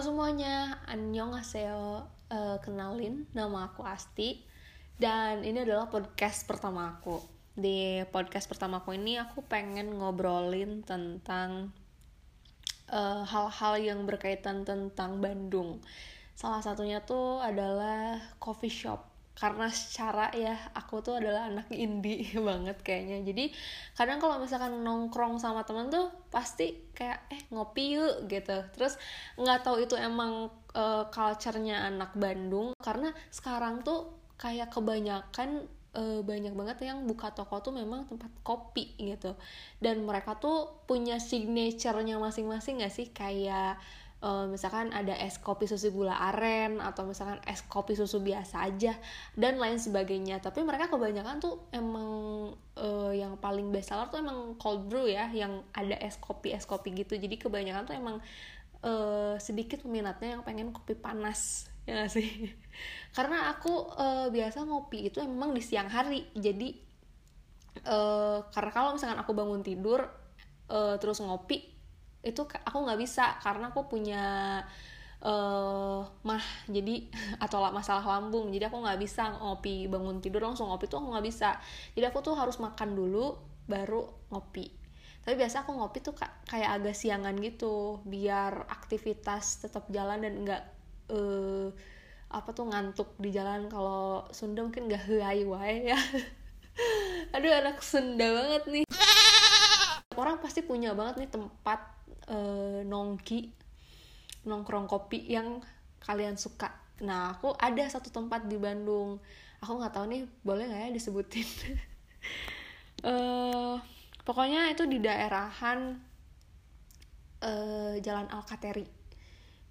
semuanya, annyeonghaseyo uh, Kenalin, nama aku Asti. Dan ini adalah podcast pertama aku. Di podcast pertama aku ini aku pengen ngobrolin tentang uh, hal-hal uh, yang berkaitan tentang Bandung. Salah satunya tuh adalah coffee shop karena secara ya aku tuh adalah anak indie banget kayaknya. Jadi kadang kalau misalkan nongkrong sama temen tuh pasti kayak eh ngopi yuk gitu. Terus nggak tahu itu emang uh, culture-nya anak Bandung karena sekarang tuh kayak kebanyakan uh, banyak banget yang buka toko tuh memang tempat kopi gitu. Dan mereka tuh punya signature-nya masing-masing gak sih? Kayak uh, misalkan ada es kopi susu gula aren atau misalkan es kopi susu biasa aja dan lain sebagainya. Tapi mereka kebanyakan tuh emang uh, yang paling best seller tuh emang cold brew ya yang ada es kopi es kopi gitu. Jadi kebanyakan tuh emang uh, sedikit peminatnya yang pengen kopi panas ya gak sih? Karena aku uh, biasa ngopi itu emang di siang hari. Jadi uh, karena kalau misalkan aku bangun tidur uh, terus ngopi itu aku nggak bisa karena aku punya uh, mah jadi atau masalah lambung. Jadi aku nggak bisa ngopi bangun tidur langsung ngopi tuh aku nggak bisa. Jadi aku tuh harus makan dulu baru ngopi. Tapi biasa aku ngopi tuh kayak agak siangan gitu biar aktivitas tetap jalan dan nggak uh, apa tuh ngantuk di jalan. Kalau Sunda mungkin nggak huai wae ya. Aduh anak Sunda banget nih orang pasti punya banget nih tempat uh, nongki nongkrong kopi yang kalian suka. Nah aku ada satu tempat di Bandung. Aku nggak tahu nih boleh nggak ya disebutin? Uh, pokoknya itu di daerahan uh, Jalan Alkateri.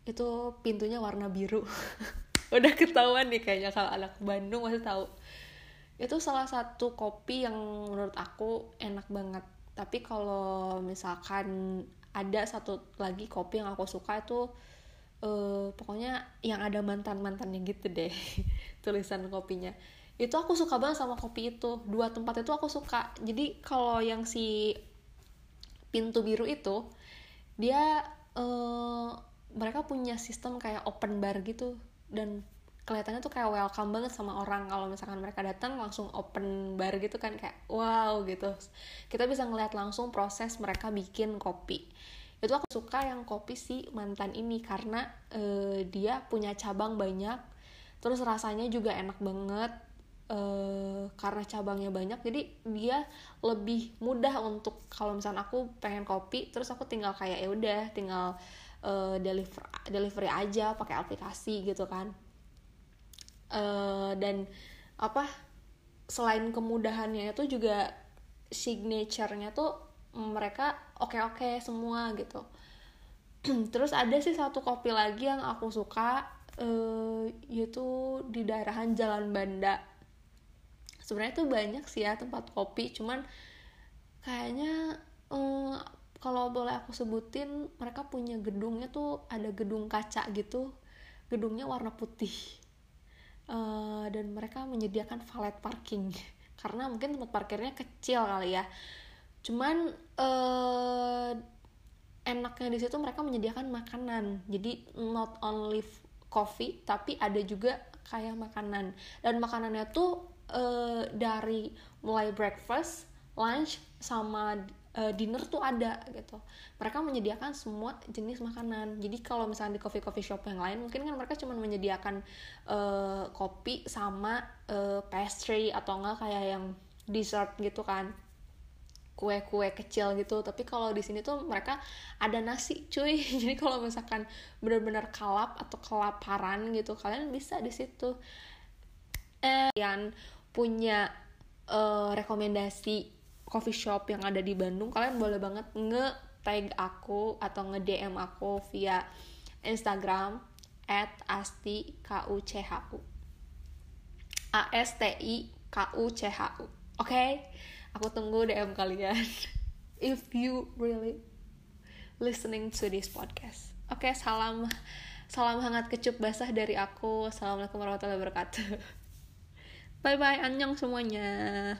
Itu pintunya warna biru. Udah ketahuan nih kayaknya kalau anak Bandung masih tahu. Itu salah satu kopi yang menurut aku enak banget tapi kalau misalkan ada satu lagi kopi yang aku suka itu uh, pokoknya yang ada mantan mantannya gitu deh tulisan kopinya. Itu aku suka banget sama kopi itu. Dua tempat itu aku suka. Jadi kalau yang si pintu biru itu dia uh, mereka punya sistem kayak open bar gitu. Dan kelihatannya tuh kayak welcome banget sama orang. Kalau misalkan mereka datang langsung open bar gitu kan kayak wow gitu. Kita bisa ngeliat langsung proses mereka bikin kopi. Itu aku suka yang kopi si mantan ini karena uh, dia punya cabang banyak terus rasanya juga enak banget uh, karena cabangnya banyak jadi dia lebih mudah untuk kalau misalnya aku pengen kopi terus aku tinggal kayak ya udah tinggal uh, deliver delivery aja pakai aplikasi gitu kan uh, dan apa selain kemudahannya itu juga signaturenya tuh mereka oke-oke okay semua gitu. Terus ada sih satu kopi lagi yang aku suka uh, yaitu di daerahan Jalan Banda. Sebenarnya tuh banyak sih ya tempat kopi cuman kayaknya uh, kalau boleh aku sebutin mereka punya gedungnya tuh ada gedung kaca gitu. Gedungnya warna putih uh, dan mereka menyediakan valet parking. Karena mungkin tempat parkirnya kecil kali ya. Cuman uh, enaknya di situ mereka menyediakan makanan. Jadi not only coffee tapi ada juga kayak makanan. Dan makanannya tuh uh, dari mulai breakfast lunch sama uh, dinner tuh ada gitu. Mereka menyediakan semua jenis makanan. Jadi kalau misalnya di coffee coffee shop yang lain mungkin kan mereka cuma menyediakan uh, kopi sama uh, pastry atau enggak kayak yang dessert gitu kan. Kue-kue kecil gitu. Tapi kalau di sini tuh mereka ada nasi cuy. Jadi kalau misalkan benar-benar kalap atau kelaparan gitu kalian bisa di situ. Eh yang punya uh, rekomendasi coffee shop yang ada di Bandung kalian boleh banget nge tag aku atau nge DM aku via Instagram at asti k u c h u. A s t i k u c h u. Oke? Okay? aku tunggu DM kalian. If you really listening to this podcast. Oke okay, salam salam hangat kecup basah dari aku. Assalamualaikum warahmatullahi wabarakatuh. Bye bye annyeong semuanya